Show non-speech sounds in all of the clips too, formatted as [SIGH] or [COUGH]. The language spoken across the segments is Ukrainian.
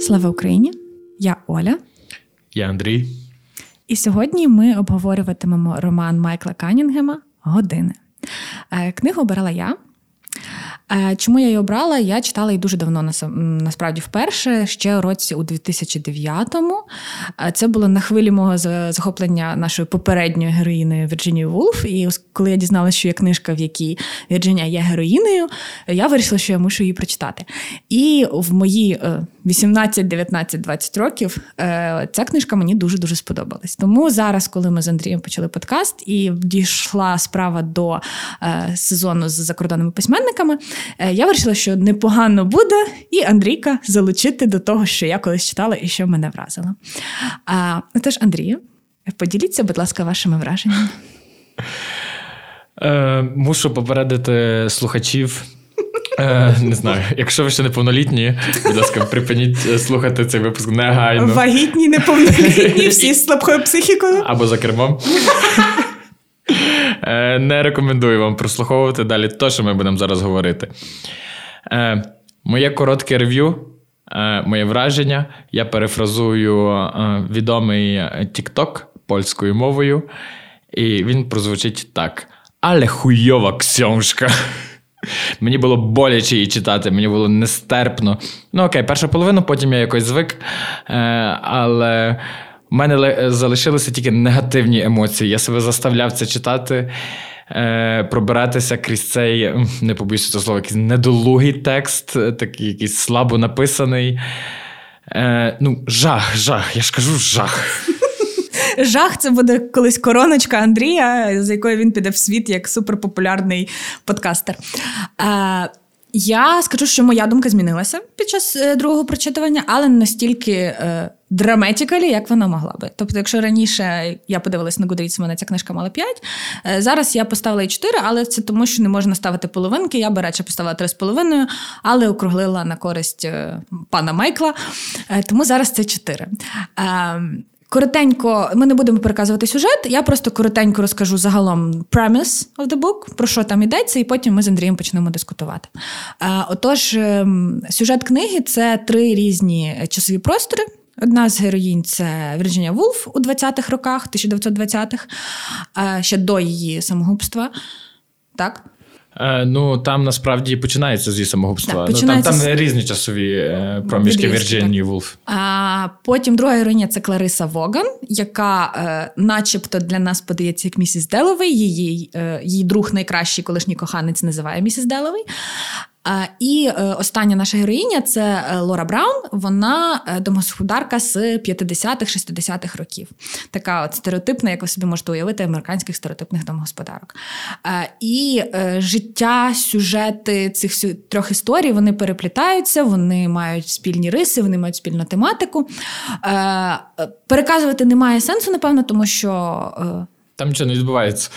Слава Україні! Я Оля. Я Андрій. І сьогодні ми обговорюватимемо роман Майкла Канінгема Години. Е, книгу обирала я. Е, чому я її обрала? Я читала її дуже давно насправді вперше, ще році у 2009-му. Е, це було на хвилі мого захоплення нашою попередньою героїною Вірджинією Вулф. І коли я дізналася, що є книжка, в якій Вірджинія є героїнею, я вирішила, що я мушу її прочитати. І в мої 18, 19, 20 років е, ця книжка мені дуже дуже сподобалась. Тому зараз, коли ми з Андрієм почали подкаст і дійшла справа до сезону з закордонними письменниками. Е, я вирішила, що непогано буде, і Андрійка залучити до того, що я колись читала і що мене вразило. А, ну, Тож, Андрію, поділіться, будь ласка, вашими враженнями. Е, Мушу попередити слухачів. Е, Не знаю, якщо ви ще неповнолітні, будь ласка, припиніть е, слухати цей випуск негайно. Вагітні, неповнолітні, всі з [LAUGHS] слабкою психікою. Або за кермом. Е, не рекомендую вам прослуховувати далі те, що ми будемо зараз говорити. Е, моє коротке рев'ю, е, моє враження. Я перефразую відомий TikTok польською мовою, і він прозвучить так: але хуйова ксьоншка. [LAUGHS] Мені було боляче її читати, мені було нестерпно. Ну, окей, першу половину, потім я якось звик. Але у мене залишилися тільки негативні емоції. Я себе заставляв це читати, е, пробиратися крізь цей, не побоюся цього слова, якийсь недолугий текст, такий якийсь слабо написаний. Е, Ну, жах, жах, я ж кажу жах. Жах, це буде колись короночка Андрія, з якою він піде в світ як суперпопулярний подкастер. Е, я скажу, що моя думка змінилася під час е, другого прочитування, але настільки е, драматикалі, як вона могла би. Тобто, якщо раніше я подивилась на Goodreads, у мене ця книжка мала 5, е, зараз я поставила і 4, але це тому, що не можна ставити половинки. Я би радше поставила 3,5, але округлила на користь е, пана Майкла. Е, тому зараз це 4. Коротенько, ми не будемо переказувати сюжет. Я просто коротенько розкажу загалом premise of the book, про що там йдеться, і потім ми з Андрієм почнемо дискутувати. Отож, ем, сюжет книги це три різні часові простори. Одна з героїнь це Вірджинія Вулф у 20-х роках, 1920-х, ще до її самогубства. Так? Е, ну там насправді починається зі самогубства. Так, починається... Ну, Там там різні часові е, проміжки Вірджинії Вулф. А потім друга героїня це Клариса Воган, яка, е, начебто, для нас подається як місіс Деловий. Її е, її друг найкращий колишній коханець називає місіс Деловий. І е, остання наша героїня це е, Лора Браун. Вона е, домогосподарка з 50-х, 60-х років. Така от стереотипна, як ви собі можете уявити, американських стереотипних домогосподарок. І життя, сюжети цих трьох історій вони переплітаються, вони мають спільні риси, вони мають спільну тематику. Переказувати немає сенсу, напевно, тому що. Там нічого не відбувається.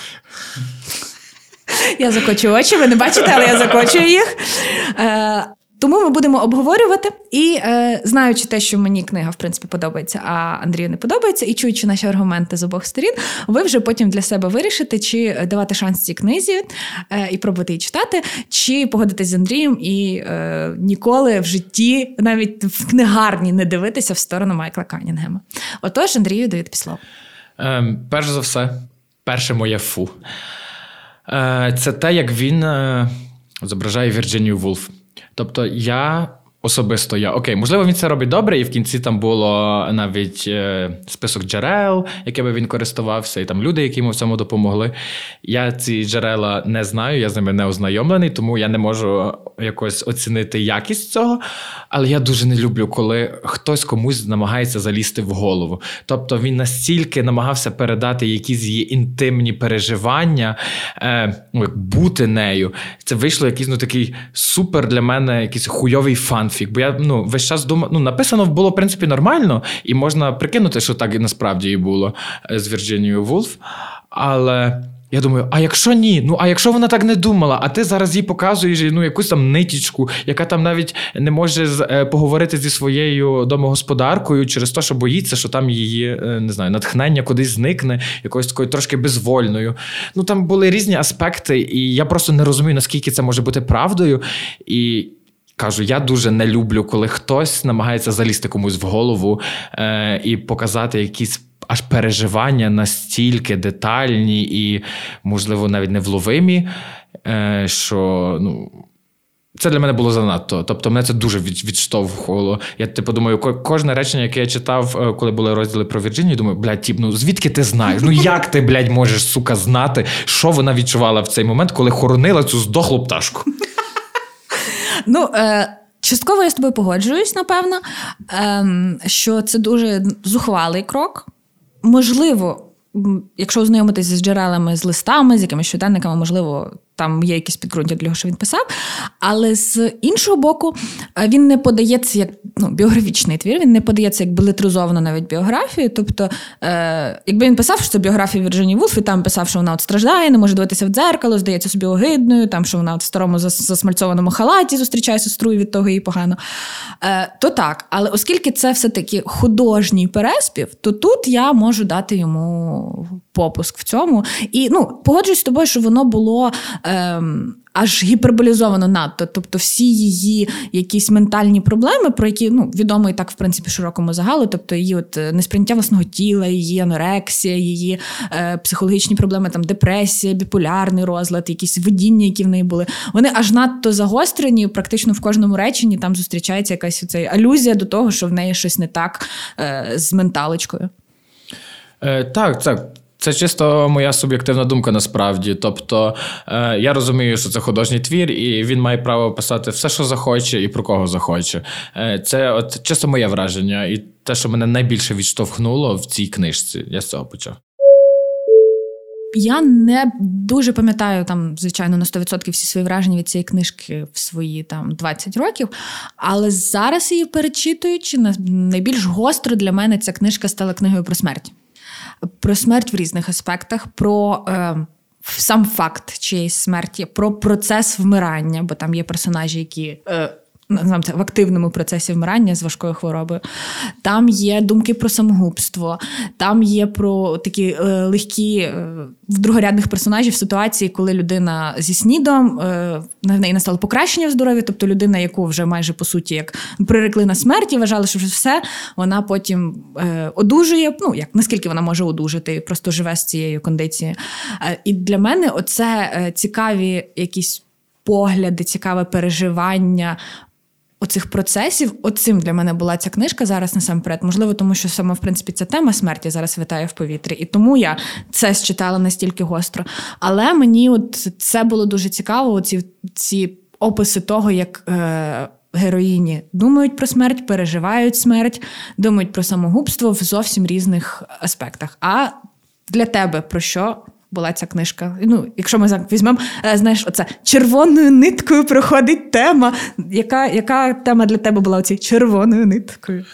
Я закочу очі, ви не бачите, але я закочую їх. Е, тому ми будемо обговорювати і е, знаючи те, що мені книга в принципі подобається, а Андрію не подобається, і чуючи наші аргументи з обох сторін, ви вже потім для себе вирішите, чи давати шанс цій книзі е, і пробувати її читати, чи погодитись з Андрієм і е, ніколи в житті, навіть в книгарні, не дивитися в сторону Майкла Канінгема. Отож, Андрію дають післо. Ем, перш за все, перше моє фу. Е, це те, як він е, зображає Вірджинію Вулф. Тобто, я Особисто я окей, можливо, він це робить добре, і в кінці там було навіть е, список джерел, якими він користувався, і там люди, які йому в цьому допомогли. Я ці джерела не знаю, я з ними не ознайомлений, тому я не можу якось оцінити якість цього. Але я дуже не люблю, коли хтось комусь намагається залізти в голову. Тобто він настільки намагався передати якісь її інтимні переживання, е, бути нею. Це вийшло якийсь ну, такий супер для мене, якийсь хуйовий фан фанфік. Бо я ну, весь час думав, ну, написано було, в принципі, нормально, і можна прикинути, що так і насправді і було е, з Вірджинією Вулф. Але. Я думаю, а якщо ні? Ну а якщо вона так не думала, а ти зараз їй показуєш ну, якусь там нитічку, яка там навіть не може е, поговорити зі своєю домогосподаркою через те, що боїться, що там її е, не знаю, натхнення кудись зникне, якоюсь такою трошки безвольною. Ну там були різні аспекти, і я просто не розумію, наскільки це може бути правдою. І кажу, я дуже не люблю, коли хтось намагається залізти комусь в голову е, і показати якісь. Аж переживання настільки детальні і, можливо, навіть невловимі, е, що ну, це для мене було занадто. Тобто, мене це дуже відштовхувало. Я типу думаю, кожне речення, яке я читав, е, коли були розділи про Вірджинію, думаю, блядь, ну звідки ти знаєш? Ну як ти, блядь, можеш сука знати, що вона відчувала в цей момент, коли хоронила цю здохлу пташку? Ну, е, частково я з тобою погоджуюсь, напевно, е, що це дуже зухвалий крок. Можливо, якщо ознайомитися з джерелами, з листами, з якимись щоденниками, можливо, там є якісь підґрунтя для того, що він писав. Але з іншого боку, е, він не подається як ну, біографічний твір, він не подається як белетризовано навіть біографію. Тобто, е, якби він писав, що це біографія Вірджині Вулф, і там писав, що вона от страждає, не може дивитися в дзеркало, здається собі огидною, там що вона от в старому засмальцованому халаті зустрічає сестру і від того їй погано. Е, То так, але оскільки це все-таки художній переспів, то тут я можу дати йому попуск в цьому. І ну, погоджуюсь з тобою, що воно було ем, аж гіперболізовано надто. Тобто, всі її якісь ментальні проблеми, про які ну, відомо і так, в принципі, широкому загалу, тобто її от е, несприйняття власного тіла, її анорексія, її е, психологічні проблеми, там депресія, біполярний розлад, якісь видіння, які в неї були. Вони аж надто загострені, практично в кожному реченні там зустрічається якась оця алюзія до того, що в неї щось не так е, з менталочкою. Е, Так, так. Це чисто моя суб'єктивна думка насправді. Тобто е, я розумію, що це художній твір, і він має право писати все, що захоче, і про кого захоче. Е, Це от чисто моє враження, і те, що мене найбільше відштовхнуло в цій книжці. Я з цього почав. Я не дуже пам'ятаю там, звичайно, на 100% всі свої враження від цієї книжки в свої там 20 років. Але зараз її перечитуючи, найбільш гостро для мене ця книжка стала книгою про смерть про смерть в різних аспектах, про е, сам факт чиєїсь смерті, про процес вмирання, бо там є персонажі, які. Е, в активному процесі вмирання з важкою хворобою. Там є думки про самогубство, там є про такі е, легкі е, в другорядних персонажів ситуації, коли людина зі снідом е, в неї настало покращення в здоров'ї, тобто людина, яку вже майже по суті як прирекли на смерті, вважали, що вже все, вона потім е, одужує. Ну як наскільки вона може одужати, просто живе з цією кондицією. Е, і для мене оце е, цікаві якісь. Погляди, цікаве переживання оцих процесів. Оцим для мене була ця книжка зараз насамперед. Можливо, тому що саме в принципі ця тема смерті зараз витає в повітрі, і тому я це считала настільки гостро. Але мені от це було дуже цікаво. Ці ці описи того, як. Е, Героїні думають про смерть, переживають смерть, думають про самогубство в зовсім різних аспектах. А для тебе про що була ця книжка. Ну, Якщо ми візьмемо, е, знаєш, оце червоною ниткою проходить тема. Яка яка тема для тебе була оці червоною ниткою?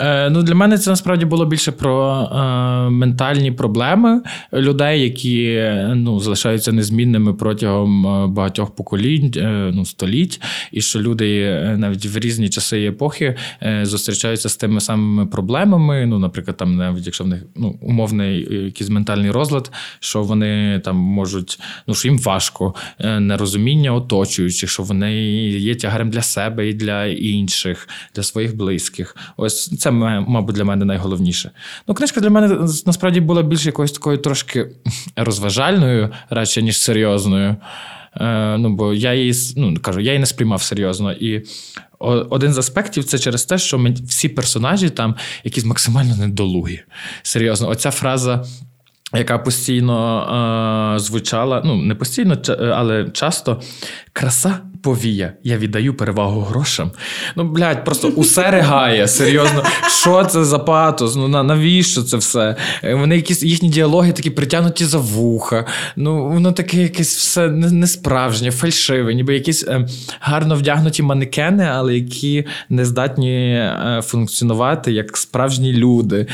Е, ну, Для мене це насправді було більше про е, ментальні проблеми людей, які ну, залишаються незмінними протягом е, багатьох поколінь, е, ну, століть, і що люди е, навіть в різні часи і епохи е, зустрічаються з тими самими проблемами. Ну, Наприклад, там, навіть якщо в них ну, умовний якийсь ментальний розлад, що вони там можуть, ну що їм важко, нерозуміння оточуючих, що вони є тягарем для себе і для інших, для своїх близьких. Ось це мабуть, для мене найголовніше. Ну, книжка для мене насправді була більш якоюсь такою трошки розважальною, радше, ніж серйозною. Е, ну, Бо я її ну, кажу, я її не сприймав серйозно. І один з аспектів це через те, що ми, всі персонажі там якісь максимально недолугі. Серйозно, оця фраза. Яка постійно е, звучала, ну не постійно, але часто краса повія. Я віддаю перевагу грошам. Ну, блядь, просто усе ригає. Серйозно, що це за патос? Ну навіщо це все? Е, вони якісь їхні діалоги такі притягнуті за вуха. Ну, воно таке якесь все несправжнє, фальшиве, ніби якісь е, гарно вдягнуті манекени, але які не здатні е, функціонувати як справжні люди.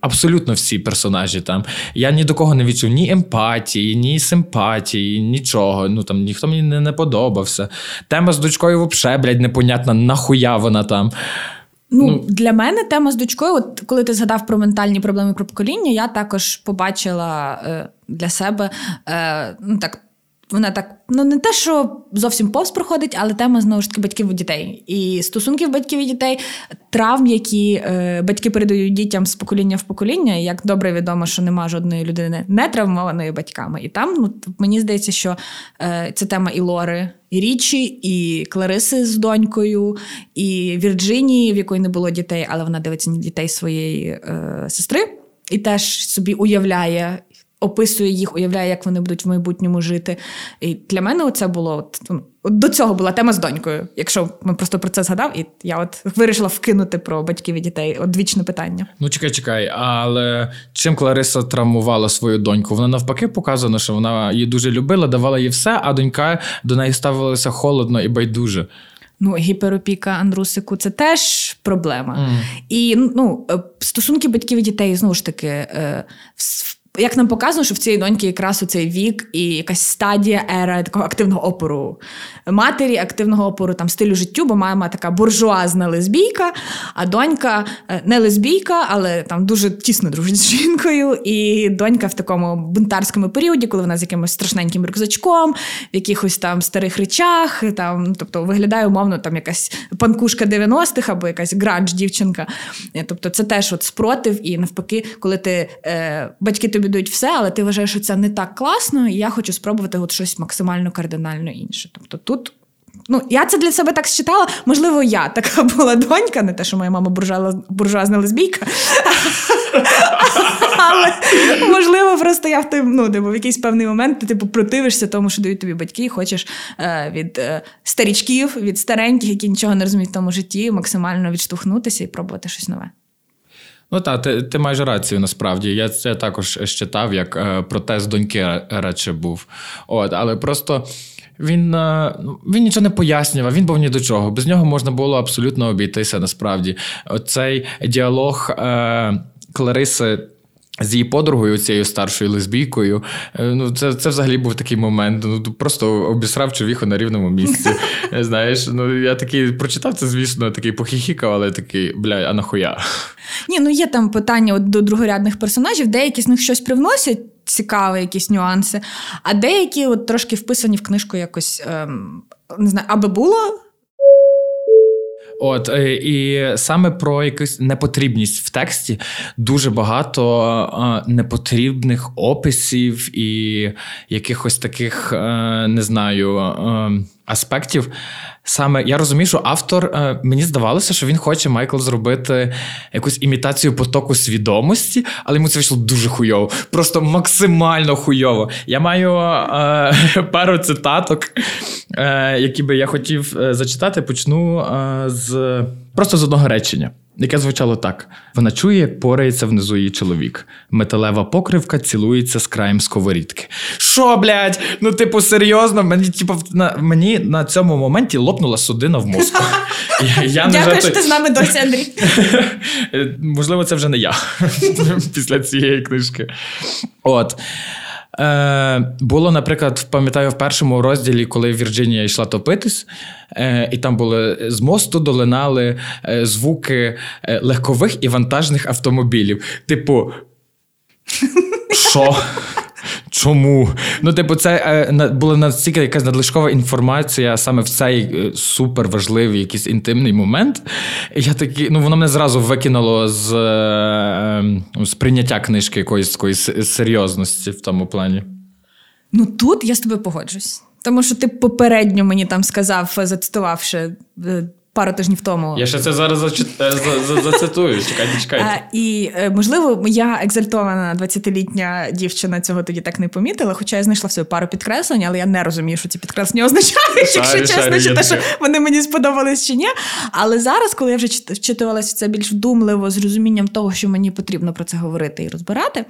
Абсолютно всі персонажі там. Я ні до кого не відчув ні емпатії, ні симпатії, нічого. Ну там ніхто мені не, не подобався. Тема з дочкою взагалі, блядь, непонятна, нахуя вона там. Ну, ну, Для мене тема з дочкою, от коли ти згадав про ментальні проблеми про покоління, я також побачила е, для себе е, ну, так, вона так, ну не те, що зовсім повз проходить, але тема знову ж таки батьків і дітей. І стосунків батьків і дітей, травм, які е, батьки передають дітям з покоління в покоління. Як добре відомо, що нема жодної людини не травмованої батьками. І там ну, мені здається, що е, це тема і Лори, і Річі, і Клариси з донькою, і Вірджинії, в якої не було дітей, але вона дивиться на дітей своєї е, сестри. І теж собі уявляє, описує їх, уявляє, як вони будуть в майбутньому жити. І для мене це було от, ну, от до цього була тема з донькою. Якщо ми просто про це згадав, і я от вирішила вкинути про батьків і дітей одвічне питання. Ну чекай, чекай, але чим Клариса травмувала свою доньку? Вона навпаки показано, що вона її дуже любила, давала їй все, а донька до неї ставилася холодно і байдуже. Ну, гіперопіка Андрусику це теж проблема. Mm. І ну, е, стосунки батьків і дітей знову ж таки. Е, як нам показано, що в цій доньки якраз у цей вік і якась стадія ера такого активного опору матері, активного опору там стилю життю, бо мама така буржуазна лесбійка, а донька е, не лесбійка, але там дуже тісно дружить з жінкою. І донька в такому бунтарському періоді, коли вона з якимось страшненьким рюкзачком, в якихось там старих речах, там, тобто виглядає умовно там якась панкушка 90-х або якась гранж дівчинка. Е, тобто це теж от спротив, і навпаки, коли ти е, батьки тобі тобі дають все, але ти вважаєш, що це не так класно, і я хочу спробувати от щось максимально кардинально інше. Тобто тут. Ну, я це для себе так считала. Можливо, я така була донька, не те, що моя мама буржуа, буржуазна лесбійка. Але можливо, просто я в той, ну, типу, в якийсь певний момент ти типу противишся тому, що дають тобі батьки, і хочеш е, від е, старічків, від стареньких, які нічого не розуміють в тому житті, максимально відштовхнутися і пробувати щось нове. Ну так, ти ти маєш рацію насправді. Я це також читав, як е, протест доньки радше був. От, Але просто він е, ну, він нічого не пояснював, він був ні до чого. Без нього можна було абсолютно обійтися насправді. Оцей діалог е, Клариси. З її подругою, цією старшою лесбійкою, е, ну це це взагалі був такий момент. Ну просто обісрав човіху на рівному місці. [LAUGHS] Знаєш, ну я такий прочитав це, звісно, такий похіхікав, але такий, бля, а нахуя? Ні, ну є там питання от до другорядних персонажів, деякі з них щось привносять, цікаві, якісь нюанси, а деякі от трошки вписані в книжку якось ем, не знаю, аби було. От е, і саме про якусь непотрібність в тексті дуже багато непотрібних описів і якихось таких, е, не знаю, ем, аспектів. Саме я розумію, що автор е, мені здавалося, що він хоче Майкл зробити якусь імітацію потоку свідомості, але йому це вийшло дуже хуйово. Просто максимально хуйово. Я маю е, [LAUGHS] пару цитаток, е, які би я хотів е, зачитати. Почну е, з просто з одного речення яке звучало так: вона чує, як порається внизу її чоловік. Металева покривка цілується з краєм сковорідки. Що, блядь? Ну, типу, серйозно, мені типу, на мені на цьому моменті лопнула судина в мозку. [LAUGHS] Я, Дякую, що ти з нами досі, Андрій. [LAUGHS] Можливо, це вже не я [LAUGHS] після цієї книжки. От. Е, Було, наприклад, пам'ятаю, в першому розділі, коли Вірджинія йшла топитись, е, і там були з мосту долинали е, звуки е, легкових і вантажних автомобілів. Типу, що? Чому? Ну, типу, це е, була настільки якась надлишкова інформація саме в цей е, супер важливий якийсь інтимний момент. Я такий, ну воно мене зразу викинуло з е, ем, з прийняття книжки якоїсь такої серйозності в тому плані. Ну тут я з тобою погоджусь. Тому що ти попередньо мені там сказав, зацитувавши пару тижнів тому. Я ще це зараз. Е, зацитую. Чекайте, чекайте. Е, і е, можливо, моя екзальтована 20-літня дівчина цього тоді так не помітила, хоча я знайшла всю пару підкреслень, але я не розумію, що ці підкреслення означають, якщо чесно, чи те, що вони мені сподобались чи ні. Але зараз, коли я вже вчитувалася це більш вдумливо з розумінням того, що мені потрібно про це говорити і розбирати.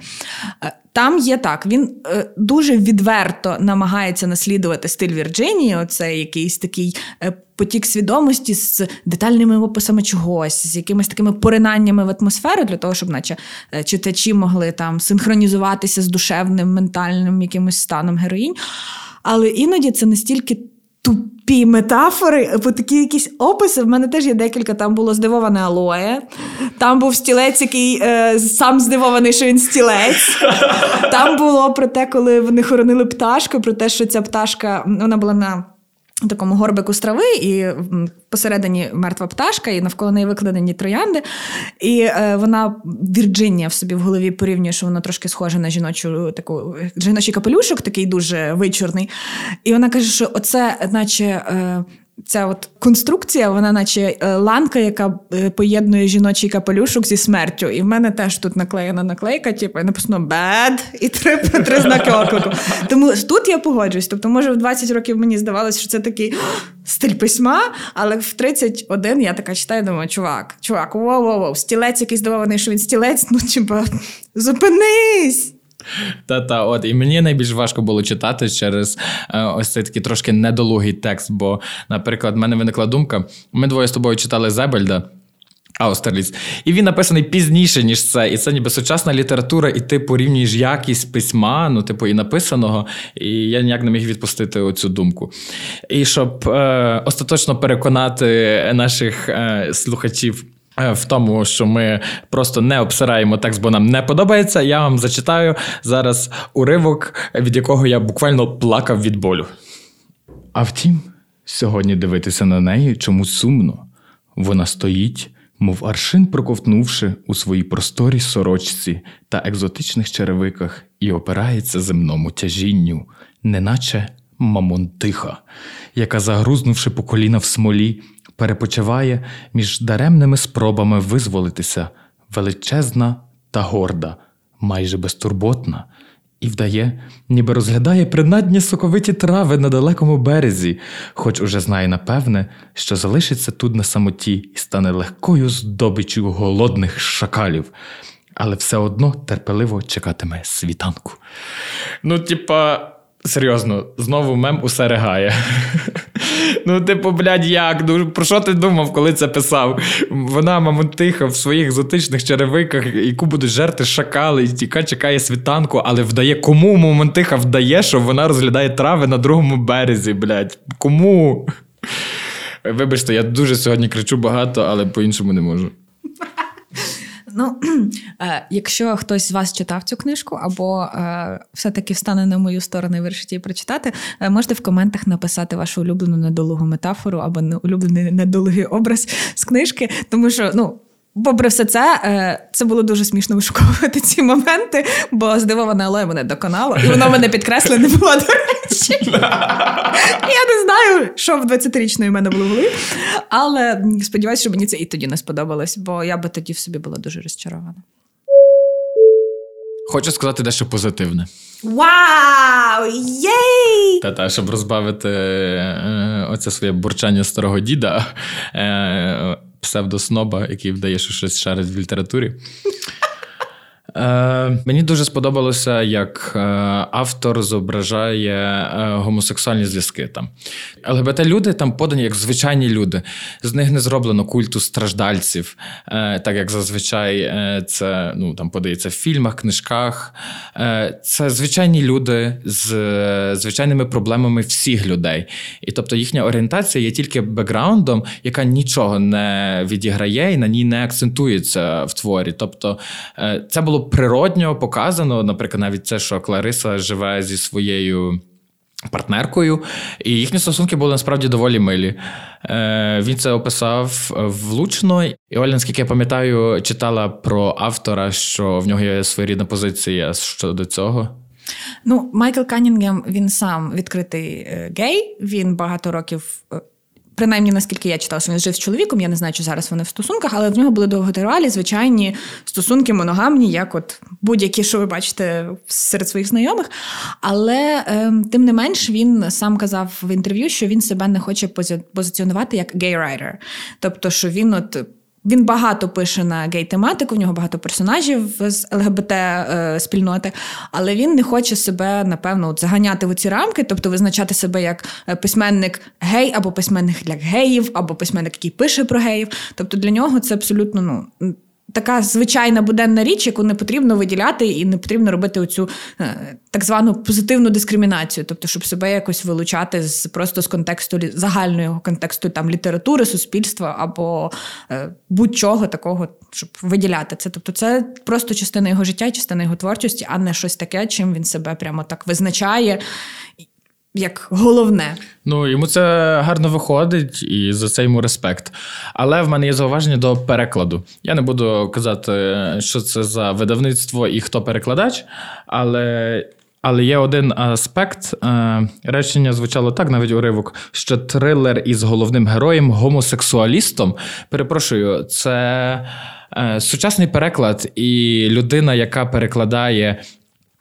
Там є так, він е, дуже відверто намагається наслідувати стиль Вірджинії, оце якийсь такий е, потік свідомості з детальними описами чогось, з якимись такими поринаннями в атмосферу, для того, щоб, наче е, читачі могли там синхронізуватися з душевним, ментальним якимось станом героїнь. Але іноді це настільки тупі метафори, бо такі якісь описи. В мене теж є декілька. Там було здивоване алоє, там був стілець, який е, сам здивований, що він стілець. Там було про те, коли вони хоронили пташку, про те, що ця пташка вона була на такому горбику з трави, і посередині мертва пташка, і навколо неї викладені троянди. І е, вона Вірджинія в собі в голові порівнює, що вона трошки схожа на жіночу таку жіночий капелюшок, такий дуже вичорний. І вона каже, що оце, наче. Е, Ця от конструкція, вона, наче е, ланка, яка е, поєднує жіночий капелюшок зі смертю. І в мене теж тут наклеєна наклейка, типу, написано «bad» і три [LAUGHS] три знаки оклику. Тому тут я погоджуюсь. Тобто, може, в 20 років мені здавалося, що це такий стиль письма, але в 31 я така читаю, думаю, чувак, чувак, воу-воу-воу, стілець якийсь здивований, що він стілець, ну типа, зупинись. Та-та, от і мені найбільш важко було читати через е, ось цей такий трошки недолугий текст. Бо, наприклад, в мене виникла думка: ми двоє з тобою читали Зебельда. Аустерліц. І він написаний пізніше, ніж це. І це ніби сучасна література, і ти порівнюєш якість письма, ну, типу, і написаного. І я ніяк не міг відпустити оцю думку. І щоб е, остаточно переконати наших е, слухачів. Е, в тому, що ми просто не обсираємо текст, бо нам не подобається. Я вам зачитаю зараз уривок, від якого я буквально плакав від болю. А втім, сьогодні дивитися на неї чомусь сумно. Вона стоїть, мов аршин проковтнувши у своїй просторій сорочці та екзотичних черевиках, і опирається земному тяжінню, неначе мамонтиха, яка, загрузнувши по коліна в смолі, перепочиває між даремними спробами визволитися, величезна та горда, майже безтурботна, і вдає, ніби розглядає принадні соковиті трави на далекому березі, хоч уже знає напевне, що залишиться тут на самоті і стане легкою здобичю голодних шакалів. Але все одно терпеливо чекатиме світанку. Ну, типа, серйозно, знову мем усе ригає. Ну, типу, блядь, як? Ну, Про що ти думав, коли це писав? Вона, мамонтиха, в своїх екзотичних черевиках, яку будуть жерти шакали, і тіка чекає світанку, але вдає, кому мамонтиха вдає, що вона розглядає трави на другому березі, блядь? Кому? Вибачте, я дуже сьогодні кричу багато, але по-іншому не можу. Ну, [CLEARS THROAT] е, якщо хтось з вас читав цю книжку, або е, все-таки встане на мою сторону і вирішить її прочитати, е, можете в коментах написати вашу улюблену недолугу метафору або улюблений недолугий образ з книжки, тому що ну. Попри все це, е, це було дуже смішно вишуковувати ці моменти, бо здивоване але мене доконало, і воно мене підкреслене було, до речі. Я не знаю, що в 20-річної мене було в голові, але сподіваюся, що мені це і тоді не сподобалось, бо я би тоді в собі була дуже розчарована. Хочу сказати дещо позитивне. Вау! Єй! Та-та, щоб розбавити е, оце своє бурчання старого діда. Псевдосноба, який вдає, що щось шарить в літературі. Е, Мені дуже сподобалося, як е, автор зображає е, гомосексуальні зв'язки там. ЛГБТ-люди там подані як звичайні люди. З них не зроблено культу страждальців, так як зазвичай це ну, там подається в фільмах, книжках. Це звичайні люди з звичайними проблемами всіх людей. І тобто їхня орієнтація є тільки бекграундом, яка нічого не відіграє і на ній не акцентується в творі. Тобто це було природньо показано, наприклад, навіть це, що Клариса живе зі своєю. Партнеркою, і їхні стосунки були насправді доволі милі. Е, Він це описав влучно. І Оля, наскільки я пам'ятаю, читала про автора, що в нього є своєрідна позиція щодо цього. Ну, Майкл Канінгем він сам відкритий е, гей. Він багато років е, принаймні наскільки я читала, що він жив з чоловіком, я не знаю, чи зараз вони в стосунках, але в нього були довготривалі, звичайні стосунки моногамні, як от будь-які, що ви бачите серед своїх знайомих. Але ем, тим не менш він сам казав в інтерв'ю, що він себе не хоче позиціонувати як гей-райтер. Тобто, що він от. Він багато пише на гей-тематику, в нього багато персонажів з ЛГБТ-спільноти, е, але він не хоче себе, напевно, от заганяти в ці рамки, тобто визначати себе як е, письменник гей, або письменник для геїв, або письменник, який пише про геїв. Тобто для нього це абсолютно ну. Така звичайна буденна річ, яку не потрібно виділяти, і не потрібно робити оцю е, так звану позитивну дискримінацію, тобто, щоб себе якось вилучати з просто з контексту загального контексту там літератури, суспільства або е, будь-чого такого, щоб виділяти це. Тобто, це просто частина його життя, частина його творчості, а не щось таке, чим він себе прямо так визначає як головне. Ну йому це гарно виходить, і за це йому респект. Але в мене є зауваження до перекладу. Я не буду казати, що це за видавництво і хто перекладач, але. Але є один аспект е, речення звучало так, навіть уривок, що трилер із головним героєм, гомосексуалістом. Перепрошую, це е, сучасний переклад, і людина, яка перекладає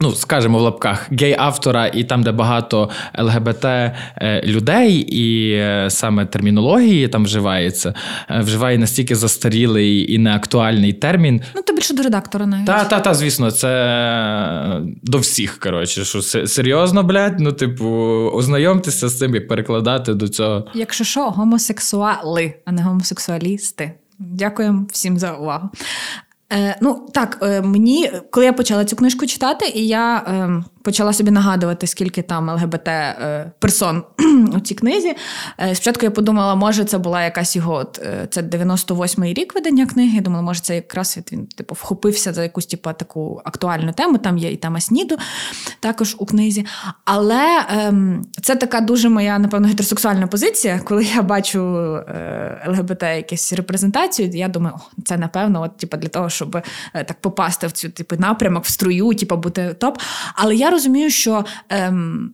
Ну, скажімо, в лапках гей-автора, і там, де багато ЛГБТ е, людей, і е, саме термінології там вживається, е, вживає настільки застарілий і неактуальний термін. Ну, то більше до редактора навіть. Та, та, та, звісно, це до всіх. Коротше, що серйозно, блядь, ну, типу, ознайомтеся з цим і перекладати до цього. Якщо що, гомосексуали, а не гомосексуалісти. Дякуємо всім за увагу. Е, Ну так, е, мені коли я почала цю книжку читати, і я е, почала собі нагадувати, скільки там ЛГБТ е, персон [CLEARS THROAT] у цій книзі. Е, спочатку я подумала, може, це була якась його от, е, це 98-й рік видання книги. Я думала, може, це якраз він типу вхопився за якусь типу, таку актуальну тему. Там є і тема Сніду також у книзі. Але ем, це така дуже моя, напевно, гетеросексуальна позиція. Коли я бачу ЛГБТ якусь репрезентацію, я думаю, о, це напевно, от, типу, для того, щоб так попасти в цю типу, напрямок, в струю, типу, бути топ. Але я розумію, що ем,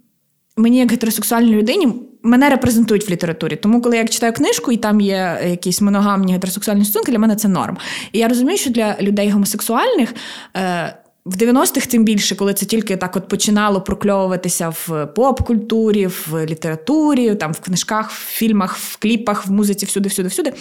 мені, як гетеросексуальній людині, мене репрезентують в літературі. Тому, коли я читаю книжку і там є якісь моногамні гетеросексуальні стосунки, для мене це норм. І я розумію, що для людей гомосексуальних. Е, в 90-х тим більше, коли це тільки так от починало прокльовуватися в поп-культурі, в літературі, там в книжках, в фільмах, в кліпах, в музиці, всюди, всюди, всюди.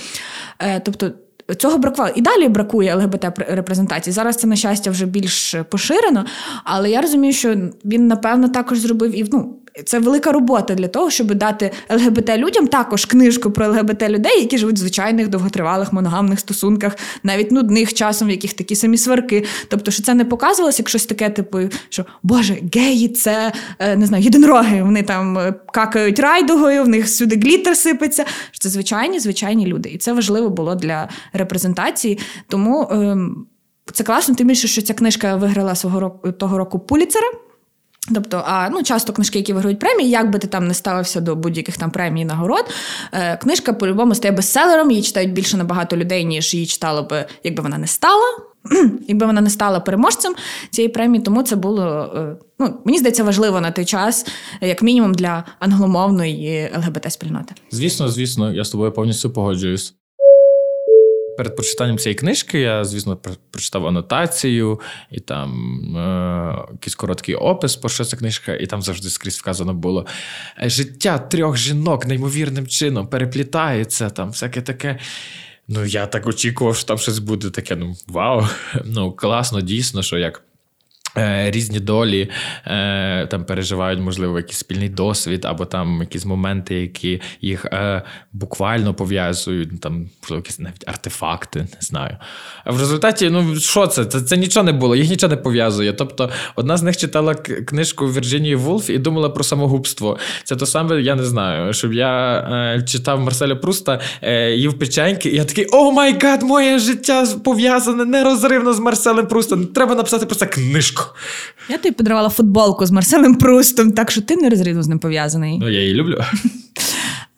Е, тобто Цього бракувало. І далі бракує ЛГБТ-репрезентації. Зараз це, на щастя, вже більш поширено, але я розумію, що він, напевно, також зробив і ну, це велика робота для того, щоб дати ЛГБТ людям також книжку про ЛГБТ людей, які живуть в звичайних довготривалих моногамних стосунках, навіть нудних часом, в яких такі самі сварки. Тобто, що це не показувалося як щось таке, типу, що Боже, геї, це е, не знаю, єдинороги. Вони там е, какають райдугою, в них сюди глітер сипеться. Що Це звичайні, звичайні люди. І це важливо було для репрезентації. Тому ем, це класно, тим більше, що ця книжка виграла свого року того року Пуліцера. Тобто, а ну часто книжки, які виграють премії, як би ти там не ставився до будь-яких там премій нагород, е, книжка по-любому стає бестселером, її читають більше набагато людей, ніж її читало би, якби вона не стала. [CLEARS THROAT] Якби вона не стала переможцем цієї премії, тому це було е, ну мені здається важливо на той час, як мінімум для англомовної ЛГБТ-спільноти. Звісно, звісно, я з тобою повністю погоджуюсь. Перед прочитанням цієї книжки я, звісно, прочитав анотацію і там е- якийсь короткий опис, про що ця книжка, і там завжди скрізь вказано було «Е, життя трьох жінок неймовірним чином переплітається, там всяке таке. Ну, я так очікував, що там щось буде таке. Ну, вау, [LAUGHS] ну класно, дійсно, що як. Е, різні долі е, там переживають, можливо, якийсь спільний досвід, або там якісь моменти, які їх е, буквально пов'язують, там, якісь навіть артефакти, не знаю. А в результаті, ну що це? Це це нічого не було, їх нічого не пов'язує. Тобто, одна з них читала книжку Вірджинії Вулф і думала про самогубство. Це то саме, я не знаю, щоб я читав Марселя Пруста, їв печеньки, і я такий: oh my God, моє життя пов'язане нерозривно з Марселем Прустом. Треба написати про це книжку. Я тобі подарувала футболку з Марселем Прустом, так що ти не розрізно з ним пов'язаний. Ну, я її люблю.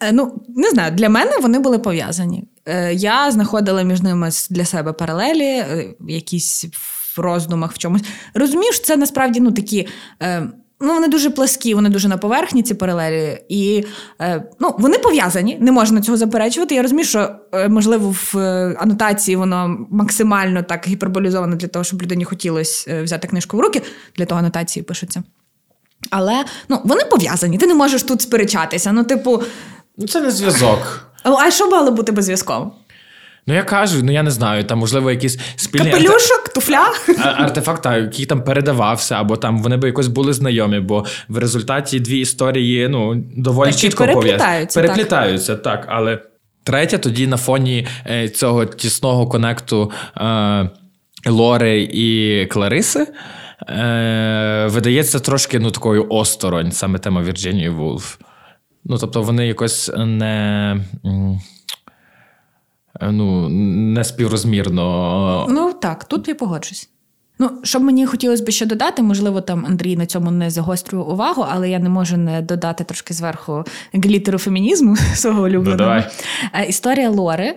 Е, ну, не знаю, для мене вони були пов'язані. Е, я знаходила між ними для себе паралелі, е, якісь в роздумах в чомусь. Розумію, що це насправді ну, такі Ну, вони дуже пласкі, вони дуже на поверхні, ці паралелі. І е, ну, вони пов'язані, не можна цього заперечувати. Я розумію, що, е, можливо, в е, анотації воно максимально так гіперболізовано для того, щоб людині хотілося е, взяти книжку в руки, для того анотації пишуться. Але ну, вони пов'язані, ти не можеш тут сперечатися. Ну, типу. Ну, це не зв'язок. А що мало бути без зв'язку? Ну, я кажу, ну я не знаю, там, можливо, якісь спільні Капелюшок, арте... туфля. артефакт, який там передавався, або там вони би якось були знайомі, бо в результаті дві історії ну, доволі так, чітко переплітаються. Переплітаються, так. так, але. Третє, тоді на фоні е, цього тісного конекту е, Лори і Клариси. Е, Видається трошки ну, такою осторонь, саме тема Вірджинії Вулф. Ну, тобто, вони якось не ну, неспіврозмірно. Ну так, тут я погоджусь. Ну, що б мені хотілося б ще додати, можливо, там Андрій на цьому не загострює увагу, але я не можу не додати трошки зверху глітеру фемінізму [LAUGHS] свого улюбленого. Ну, давай. Е, історія Лори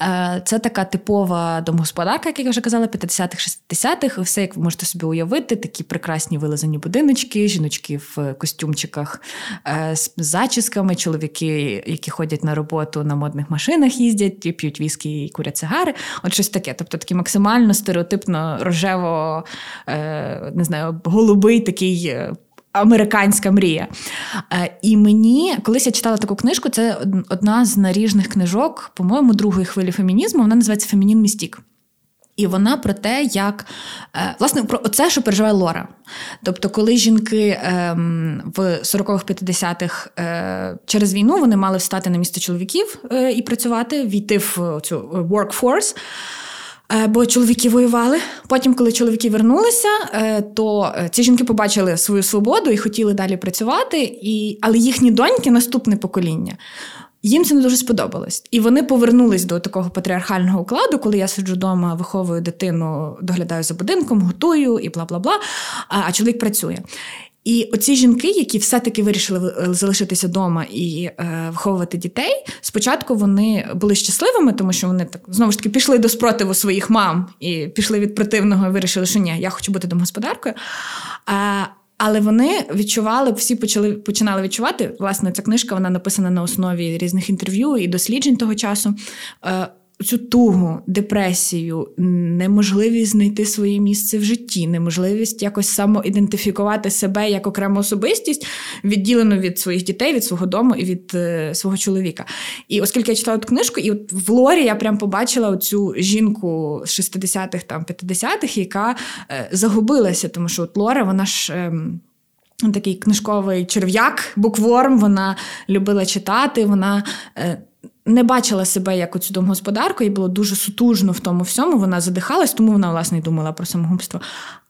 е, це така типова домогосподарка, як я вже казала, 50-х, 60-х. Все, як ви можете собі уявити, такі прекрасні вилазені будиночки, жіночки в костюмчиках е, з зачісками, чоловіки, які ходять на роботу на модних машинах, їздять, п'ють віскі і курять цигари. От щось таке. Тобто такі максимально стереотипно рожево. Е, не знаю, голубий такий. Е, американська мрія. Е, і мені, колись я читала таку книжку, це одна з наріжних книжок, по-моєму, другої хвилі фемінізму. Вона називається Feminine Mystique. І вона про те, як власне про це, що переживає Лора. Тобто, коли жінки ем, в 40-х, 50-х е, через війну вони мали встати на місце чоловіків і працювати, війти в цю workforce, бо чоловіки воювали. Потім, коли чоловіки вернулися, е, то е, ці жінки побачили свою свободу і хотіли далі працювати. І... Але їхні доньки, наступне покоління, їм це не дуже сподобалось. І вони повернулись до такого патріархального укладу, коли я сиджу вдома, виховую дитину, доглядаю за будинком, готую і бла бла бла. А чоловік працює. І оці жінки, які все-таки вирішили е, залишитися вдома і е, виховувати дітей, спочатку вони були щасливими, тому що вони так знову ж таки пішли до спротиву своїх мам і пішли від противного і вирішили, що ні, я хочу бути домогосподаркою. А, але вони відчували, всі почали починали відчувати. Власне, ця книжка вона написана на основі різних інтерв'ю і досліджень того часу. Е, цю тугу, депресію, неможливість знайти своє місце в житті, неможливість якось самоідентифікувати себе як окрему особистість, відділену від своїх дітей, від свого дому і від е, свого чоловіка. І оскільки я читала ту книжку, і от в Лорі я прям побачила цю жінку з 60-х, там 50-х, яка е, загубилася, тому що от Лора, вона ж. Е, Такий книжковий черв'як, букворм, вона любила читати, вона е, не бачила себе як оцю домогосподарку, і було дуже сутужно в тому всьому. Вона задихалась, тому вона, власне, і думала про самогубство.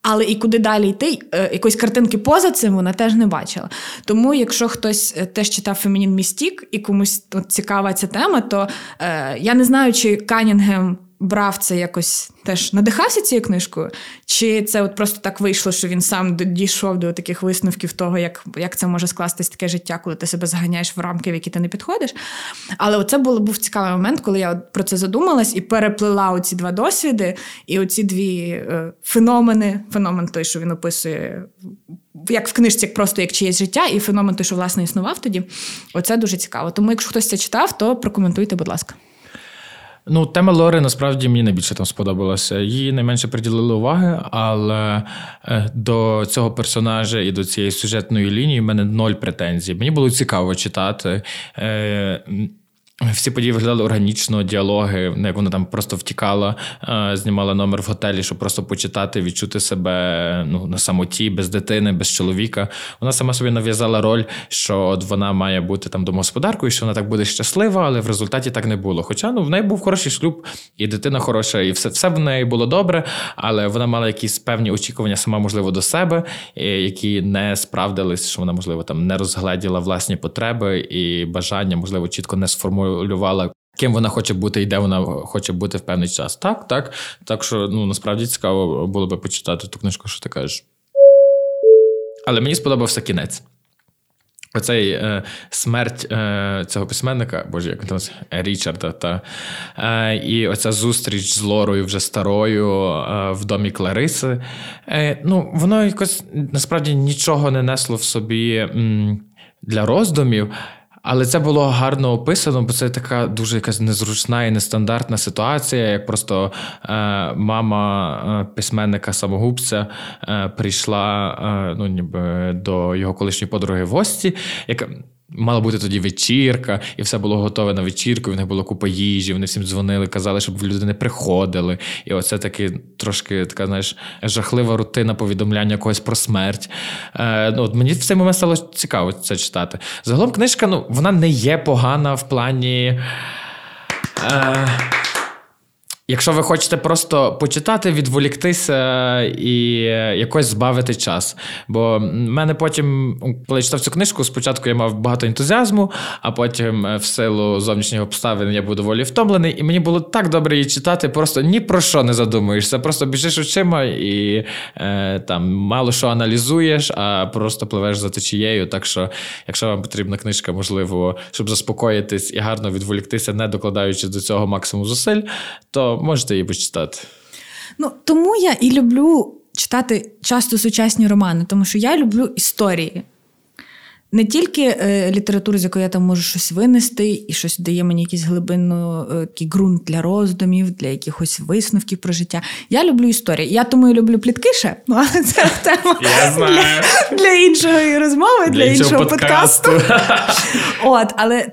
Але і куди далі йти, е, якоїсь картинки поза цим вона теж не бачила. Тому, якщо хтось е, теж читав Feminine Mystique і комусь цікава ця тема, то е, я не знаю, чи Канінгем брав це якось теж надихався цією книжкою, чи це от просто так вийшло, що він сам дійшов до таких висновків того, як як це може скластись таке життя, коли ти себе заганяєш в рамки, в які ти не підходиш. Але це був, був цікавий момент, коли я про це задумалась і переплила оці два досвіди, і оці дві е, феномени. Феномен той, що він описує. Як в книжці, як просто як чиєсь життя, і феномен той, що власне існував тоді, оце дуже цікаво. Тому, якщо хтось це читав, то прокоментуйте, будь ласка. Ну, тема Лори насправді мені найбільше там сподобалася. Її найменше приділили уваги, але е, до цього персонажа і до цієї сюжетної лінії в мене ноль претензій. Мені було цікаво читати. Е, всі події виглядали органічно, діалоги, як вона там просто втікала, е, знімала номер в готелі, щоб просто почитати, відчути себе ну, на самоті, без дитини, без чоловіка. Вона сама собі нав'язала роль, що от вона має бути там домогосподаркою, що вона так буде щаслива, але в результаті так не було. Хоча ну, в неї був хороший шлюб, і дитина хороша, і все все в неї було добре, але вона мала якісь певні очікування сама, можливо, до себе, які не справдились, що вона, можливо, там не розгледіла власні потреби і бажання, можливо, чітко не сформулювала сформулювала. Ким вона хоче бути і де вона хоче бути в певний час. Так, так. Так що ну насправді цікаво було би почитати ту книжку, що ти кажеш. Але мені сподобався кінець. Оцей е, смерть е, цього письменника, боже, як там Річарда, та е, і оця зустріч з Лорою вже старою е, в домі Клариси. Е, ну, Воно якось насправді нічого не несло в собі м, для роздумів. Але це було гарно описано, бо це така дуже якась незручна і нестандартна ситуація, як просто е, мама е, письменника самогубця е, прийшла е, ну, ніби до його колишньої подруги в гості, яка Мала бути тоді вечірка, і все було готове на вечірку. В них було купа їжі. Вони всім дзвонили, казали, щоб люди не приходили. І оце таки трошки така, знаєш, жахлива рутина повідомляння когось про смерть. Е, ну, от Мені в цей момент стало цікаво це читати. Загалом книжка, ну, вона не є погана в плані. Е, Якщо ви хочете просто почитати, відволіктися і якось збавити час. Бо в мене потім, коли я читав цю книжку, спочатку я мав багато ентузіазму, а потім, е, в силу зовнішніх обставин, я був доволі втомлений, і мені було так добре її читати, просто ні про що не задумуєшся. Просто біжиш очима і е, там мало що аналізуєш, а просто пливеш за течією. Так що, якщо вам потрібна книжка, можливо, щоб заспокоїтись і гарно відволіктися, не докладаючи до цього максимум зусиль, то можете її почитати. Ну тому я і люблю читати часто сучасні романи, тому що я люблю історії. Не тільки е, літературу, з якої я там можу щось винести, і щось дає мені якийсь глибинно е, такий ґрунт для роздумів, для якихось висновків про життя. Я люблю історії. Я тому і люблю пліткише, ну але це тема. Для, для іншої розмови, для, для іншого подкасту. [LAUGHS] От, Але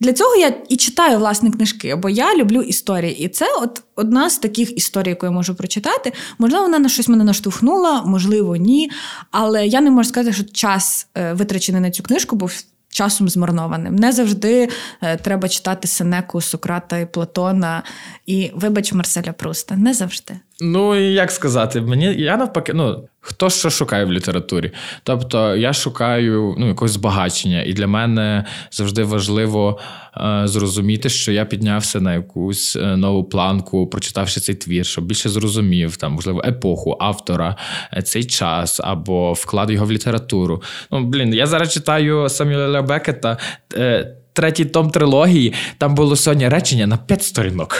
для цього я і читаю власне книжки, бо я люблю історії. І це от одна з таких історій, яку я можу прочитати. Можливо, вона на щось мене наштовхнула, можливо, ні. Але я не можу сказати, що час е, на цю книжку був. Часом змарнованим. Не завжди е, треба читати Сенеку, Сократа і Платона і, вибач, Марселя Пруста. Не завжди. Ну, як сказати, мені я навпаки, ну хто що шукає в літературі. Тобто я шукаю ну, якогось збагачення, і для мене завжди важливо е, зрозуміти, що я піднявся на якусь е, нову планку, прочитавши цей твір, щоб більше зрозумів там, можливо, епоху автора, е, цей час або вклад його в літературу. Ну, блін, я зараз читаю Самюеля Бекета, е, третій том трилогії, там було сьогодні речення на п'ять сторінок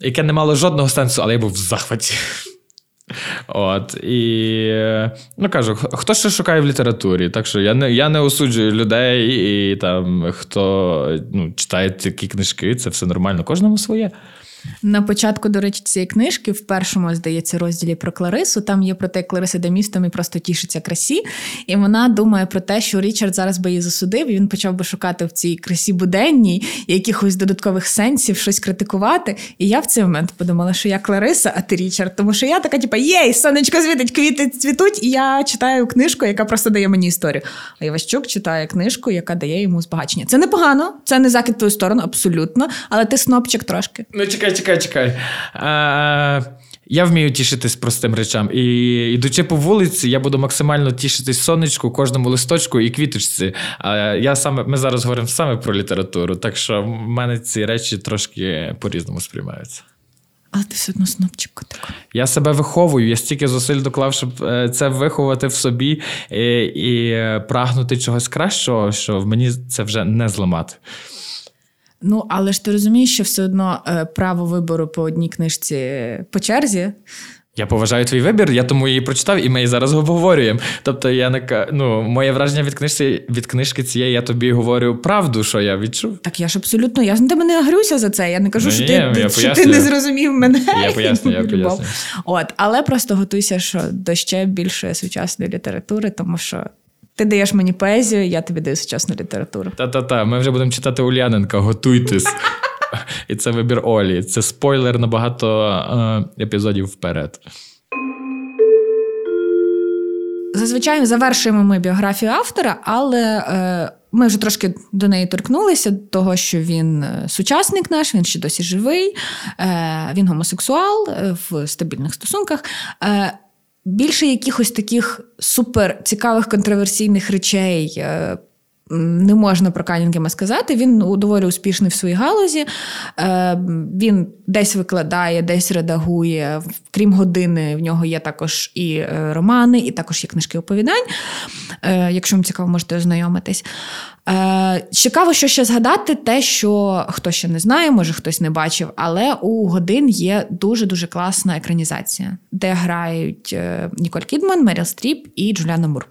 яке не мало жодного сенсу, але я був в захваті. От, І ну кажу, хто ще шукає в літературі? Так що я не я не осуджую людей, і там хто ну, читає такі книжки, це все нормально. Кожному своє. На початку, до речі, цієї книжки, в першому, здається, розділі про Кларису, там є про те, як Клариса де містом і просто тішиться красі. І вона думає про те, що Річард зараз би її засудив, і він почав би шукати в цій красі буденній якихось додаткових сенсів, щось критикувати. І я в цей момент подумала, що я Клариса, а ти Річард. Тому що я така, типу, єй, сонечко звітить, квіти цвітуть, і я читаю книжку, яка просто дає мені історію. А Іващук читає книжку, яка дає йому збагачення. Це непогано, це не закид твою сторону, абсолютно, але ти снопчик трошки. Ну, чекай чекай, чекай, чекай. А, я вмію тішитись простим речам. І йдучи по вулиці, я буду максимально тішитись сонечку, кожному листочку і квіточці. А я саме, Ми зараз говоримо саме про літературу, так що в мене ці речі трошки по-різному сприймаються. Але ти все одно снопчик котику. Я себе виховую, я стільки зусиль доклав, щоб е, це виховати в собі і, і прагнути чогось кращого, що в мені це вже не зламати. Ну, але ж ти розумієш, що все одно е, право вибору по одній книжці по черзі. Я поважаю твій вибір, я тому її прочитав, і ми її зараз обговорюємо. Тобто, я не ну, моє враження від книжки від книжки цієї, я тобі говорю правду, що я відчув. Так я ж абсолютно я на тебе не агрюся за це. Я не кажу, ну, що ні, ти що ти не зрозумів мене. Я [LAUGHS] поясню, я поясню. От, але просто готуйся, що до ще більше сучасної літератури, тому що ти даєш мені поезію, я тобі даю сучасну літературу. Та-та-та, ми вже будемо читати Ульяненка, готуйтесь. І це вибір Олі. Це спойлер на багато е, епізодів вперед. Зазвичай завершуємо ми біографію автора, але е, ми вже трошки до неї торкнулися, того, що він е, сучасник наш, він ще досі живий, він гомосексуал в стабільних стосунках. Е, більше якихось таких супер цікавих контроверсійних речей. Е, не можна про Канінгема сказати. Він доволі успішний в своїй галузі. Е, він десь викладає, десь редагує. Крім години, в нього є також і е, романи, і також є книжки оповідань. Якщо вам цікаво, можете ознайомитись. Е, цікаво, що ще згадати, те, що хто ще не знає, може хтось не бачив, але у годин є дуже-дуже класна екранізація, де грають е, Ніколь Кідман, Меріл Стріп і Джуліана Мур.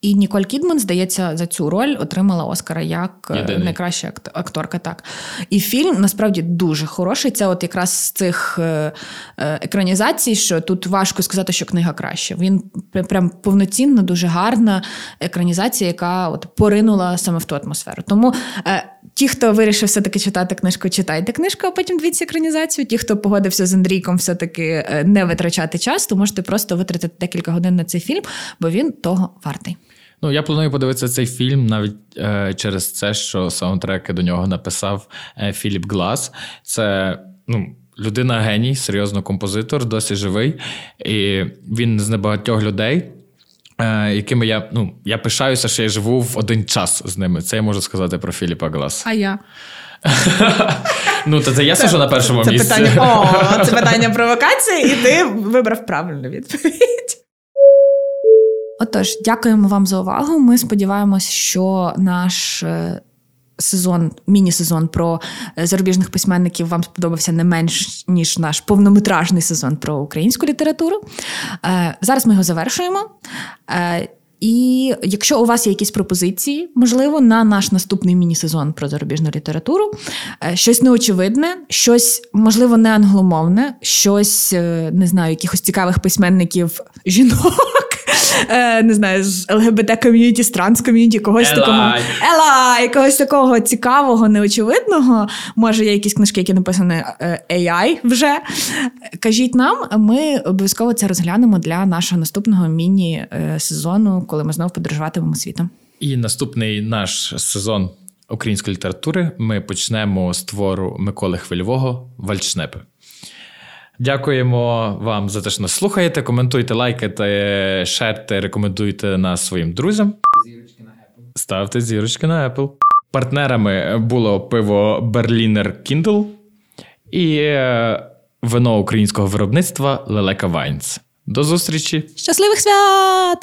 І Ніколь Кідман, здається, за цю роль отримала Оскара як е, Єдиний. найкраща акторка. Так. І фільм насправді дуже хороший. Це от якраз з цих е, е, екранізацій, що тут важко сказати, що книга краща. Він прям повноцінна, дуже гарна екранізація, яка от поринула саме в ту атмосферу. Тому ті, хто вирішив все-таки читати книжку, читайте книжку, а потім дивіться екранізацію. Ті, хто погодився з Андрійком, все-таки не витрачати час, то можете просто витратити декілька годин на цей фільм, бо він того вартий. Ну, я планую подивитися цей фільм навіть е, через це, що саундтреки до нього написав е, Філіп Глас. Це ну, людина геній, серйозно композитор, досі живий. І він з небагатьох людей. Е, якими я ну, я пишаюся, що я живу в один час з ними. Це я можу сказати про Філіпа Глас. А я. [LAUGHS] Ну, то це я сижу на першому це місці. Питання, о, це [LAUGHS] питання провокації, і ти вибрав правильну відповідь. Отож, дякуємо вам за увагу. Ми сподіваємось, що наш е, сезон, міні-сезон про е, зарубіжних письменників вам сподобався не менш ніж наш повнометражний сезон про українську літературу. Е, зараз ми його завершуємо. І якщо у вас є якісь пропозиції, можливо, на наш наступний міні-сезон про зарубіжну літературу, щось неочевидне, щось, можливо, не англомовне, щось не знаю, якихось цікавих письменників жінок. Е, не знаю, з ЛГБТ ком'юніті, з транс ком'юніті, когось такого Елай, когось такого цікавого, неочевидного. Може, є якісь книжки, які написані е, AI вже. Кажіть нам, ми обов'язково це розглянемо для нашого наступного міні-сезону, коли ми знову подорожуватимемо світом. І наступний наш сезон української літератури ми почнемо з твору Миколи Хвильового Вальдшнепи. Дякуємо вам за те, що нас слухаєте. Коментуйте, лайкайте, шерте, рекомендуйте нас своїм друзям. Зірочки на Apple. Ставте зірочки на Apple. Партнерами було пиво Berliner Kindl і е, вино українського виробництва Leleka Wines. До зустрічі! Щасливих свят!